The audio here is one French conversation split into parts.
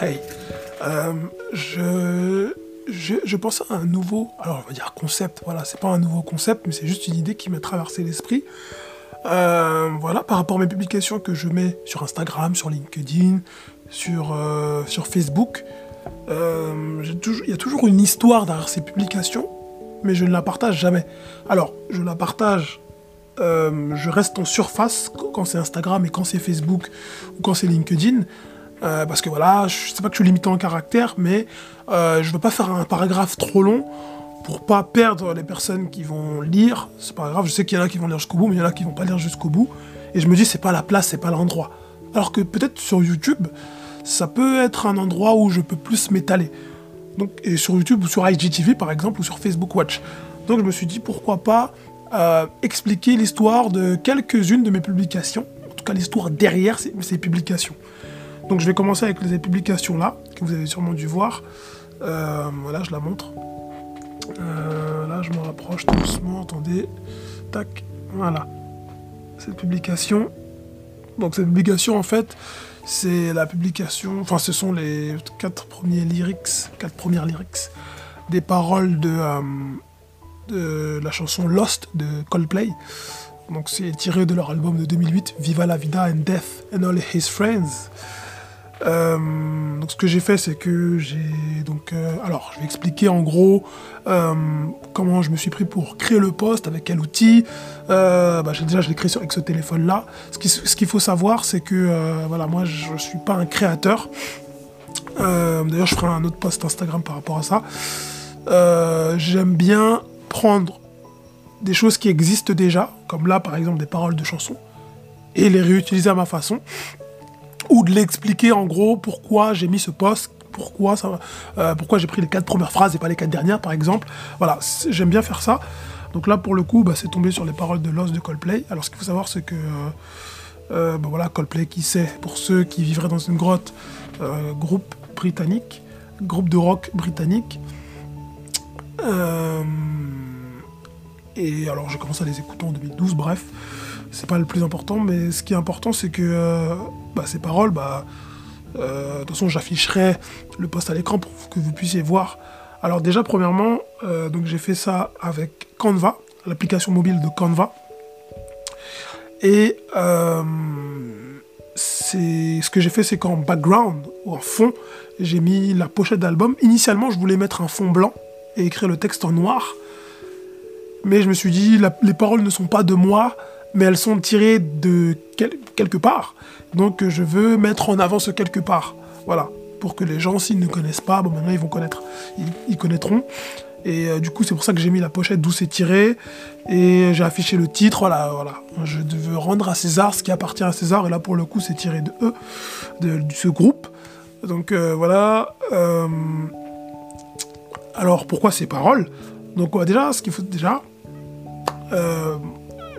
Hey, euh, je, je, je pense à un nouveau, alors on va dire concept, voilà, c'est pas un nouveau concept, mais c'est juste une idée qui m'a traversé l'esprit. Euh, voilà, par rapport à mes publications que je mets sur Instagram, sur LinkedIn, sur, euh, sur Facebook, il y a toujours une histoire derrière ces publications, mais je ne la partage jamais. Alors, je la partage, je reste en surface qu- quand c'est Instagram et quand c'est Facebook ou quand c'est LinkedIn. Euh, parce que voilà, je sais pas que je suis limité en caractère, mais euh, je veux pas faire un paragraphe trop long pour pas perdre les personnes qui vont lire. C'est pas grave, je sais qu'il y en a qui vont lire jusqu'au bout, mais il y en a qui vont pas lire jusqu'au bout. Et je me dis, c'est pas la place, c'est pas l'endroit. Alors que peut-être sur YouTube, ça peut être un endroit où je peux plus m'étaler. Donc, et sur YouTube ou sur IGTV par exemple, ou sur Facebook Watch. Donc je me suis dit, pourquoi pas euh, expliquer l'histoire de quelques-unes de mes publications, en tout cas l'histoire derrière ces publications. Donc je vais commencer avec les publications là, que vous avez sûrement dû voir. Euh, voilà, je la montre. Euh, là, je me rapproche doucement, attendez. Tac, voilà. Cette publication. Donc cette publication, en fait, c'est la publication, enfin ce sont les quatre premiers lyrics, quatre premières lyrics des paroles de, euh, de la chanson Lost de Coldplay. Donc c'est tiré de leur album de 2008, Viva la Vida and Death and All His Friends. Euh, donc ce que j'ai fait, c'est que j'ai donc euh, alors je vais expliquer en gros euh, comment je me suis pris pour créer le poste, avec quel outil. Bah, déjà je l'ai créé avec ce téléphone là. Ce qui- ce qu'il faut savoir, c'est que voilà moi je suis pas un créateur. D'ailleurs je ferai un autre post Instagram par rapport à ça. J'aime bien prendre des choses qui existent déjà, comme là par exemple des paroles de chansons, et les réutiliser à ma façon ou de l'expliquer en gros pourquoi j'ai mis ce post, pourquoi, euh, pourquoi j'ai pris les quatre premières phrases et pas les quatre dernières par exemple. Voilà, j'aime bien faire ça. Donc là pour le coup, bah, c'est tombé sur les paroles de Lost de Coldplay. Alors ce qu'il faut savoir c'est que euh, euh, bah, voilà, Coldplay qui sait, pour ceux qui vivraient dans une grotte, groupe britannique, groupe de rock britannique. Et alors j'ai commencé à les écouter en 2012, bref, c'est pas le plus important, mais ce qui est important c'est que euh, bah, ces paroles, bah, euh, de toute façon j'afficherai le post à l'écran pour que vous puissiez voir. Alors déjà premièrement, euh, donc j'ai fait ça avec Canva, l'application mobile de Canva. Et ce que j'ai fait, c'est qu'en background ou en fond, j'ai mis la pochette d'album. Initialement, je voulais mettre un fond blanc et écrire le texte en noir. Mais je me suis dit, les paroles ne sont pas de moi, mais elles sont tirées de quel- quelque part. Donc je veux mettre en avant ce quelque part. Voilà. Pour que les gens, s'ils ne connaissent pas, bon, maintenant ils vont connaître. Ils, connaîtront. Et euh, du coup, c'est pour ça que j'ai mis la pochette d'où c'est tiré. Et j'ai affiché le titre. Voilà, voilà. Je veux rendre à César ce qui appartient à César. Et là, pour le coup, c'est tiré de eux, de, ce groupe. Donc euh, voilà. Euh, alors pourquoi ces paroles? Donc déjà, ce qu'il faut déjà,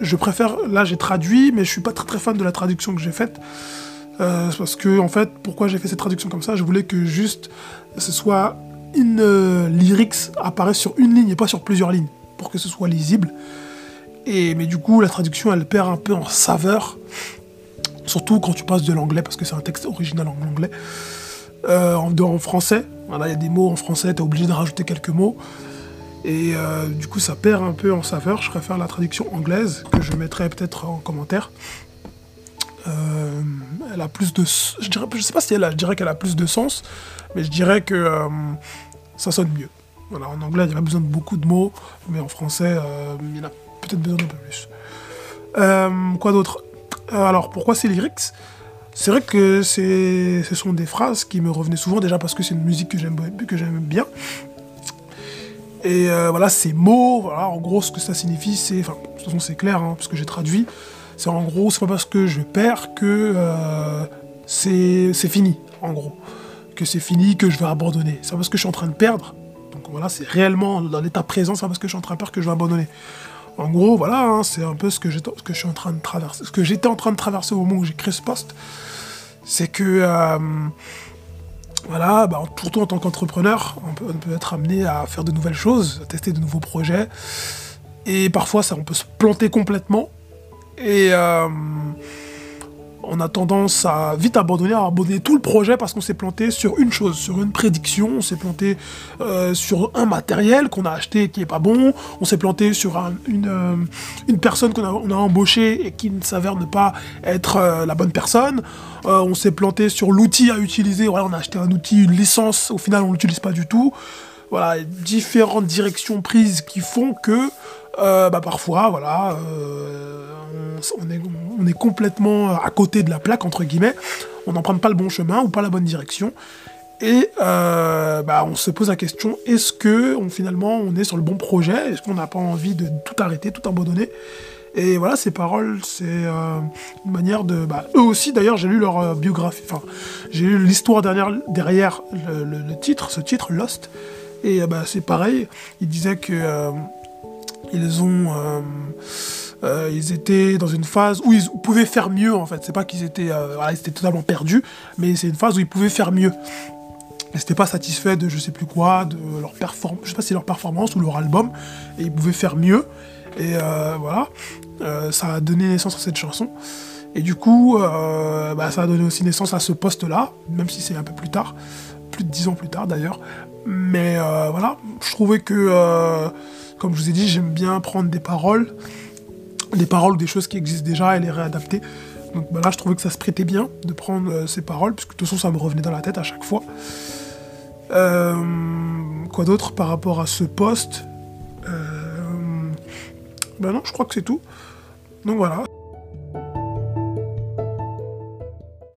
je préfère. Là, j'ai traduit, mais je suis pas très très fan de la traduction que j'ai faite. Euh, parce que en fait, pourquoi j'ai fait cette traduction comme ça? Je voulais que juste ce soit une euh, lyrics apparaisse sur une ligne et pas sur plusieurs lignes, pour que ce soit lisible. Et mais du coup, la traduction, elle perd un peu en saveur, surtout quand tu passes de l'anglais, parce que c'est un texte original en anglais. Euh, en, en français, voilà, il y a des mots en français, t'es obligé de rajouter quelques mots. Et euh, du coup, ça perd un peu en saveur. Je préfère la traduction anglaise, que je mettrai peut-être en commentaire. Euh, elle a plus de... Je, dirais, je sais pas si elle a, je dirais qu'elle a plus de sens, mais je dirais que euh, ça sonne mieux. Voilà, en anglais, il y a besoin de beaucoup de mots, mais en français, il y en a peut-être besoin d'un peu plus. Quoi d'autre? Alors, pourquoi ces lyrics? C'est vrai que ce sont des phrases qui me revenaient souvent, déjà parce que c'est une musique que j'aime bien. Et euh, voilà, ces mots, voilà, en gros, ce que ça signifie, c'est, enfin, de toute façon, c'est clair, hein, parce que j'ai traduit. C'est en gros, c'est pas parce que je perds que euh, c'est fini, en gros. Que c'est fini, que je vais abandonner. C'est pas parce que je suis en train de perdre. Donc voilà, c'est réellement dans l'état présent, c'est pas parce que je suis en train de perdre que je vais abandonner. En gros, voilà, hein, c'est un peu ce que, j'étais- en train de traverser, ce que j'étais en train de traverser au moment où j'ai créé ce poste. C'est que euh, voilà, bah, surtout en tant qu'entrepreneur, on peut, être amené à faire de nouvelles choses, à tester de nouveaux projets. Et parfois, ça, on peut se planter complètement. Et euh, on a tendance à vite abandonner, à abandonner tout le projet parce qu'on s'est planté sur une chose, sur une prédiction, on s'est planté euh, sur un matériel qu'on a acheté qui est pas bon, on s'est planté sur une, euh, une personne qu'on a, embauchée et qui ne s'avère ne pas être euh, la bonne personne, on s'est planté sur l'outil à utiliser, on a acheté un outil, une licence, au final on l'utilise pas du tout. Voilà, différentes directions prises qui font que bah, parfois, voilà, on, est, complètement à côté de la plaque, entre guillemets, on n'emprunte pas le bon chemin ou pas la bonne direction. Et euh, bah, on se pose la question, est-ce que on, finalement on est sur le bon projet? Est-ce qu'on n'a pas envie de tout arrêter, tout abandonner? Et voilà, ces paroles, c'est euh, une manière de... Bah, eux aussi, d'ailleurs, j'ai lu leur euh, biographie, enfin, j'ai lu l'histoire derrière, derrière le, titre, ce titre, Lost. Et bah, c'est pareil, ils disaient que ils ont euh, ils étaient dans une phase où ils pouvaient faire mieux en fait. C'est pas qu'ils étaient, euh, voilà, ils totalement perdus, mais c'est une phase où ils pouvaient faire mieux. Ils n'étaient pas satisfaits de je sais plus quoi, de leur performance, je sais pas si leur performance ou leur album, et ils pouvaient faire mieux. Et euh, voilà, ça a donné naissance à cette chanson. Et du coup, bah, ça a donné aussi naissance à ce poste-là, même si c'est un peu plus tard, plus de dix ans plus tard d'ailleurs. Mais voilà, je trouvais que, comme je vous ai dit, j'aime bien prendre des paroles des paroles ou des choses qui existent déjà et les réadapter. Donc bah là, je trouvais que ça se prêtait bien de prendre euh, ces paroles, puisque de toute façon, ça me revenait dans la tête à chaque fois. Euh, quoi d'autre par rapport à ce poste? Ben non, je crois que c'est tout. Donc voilà.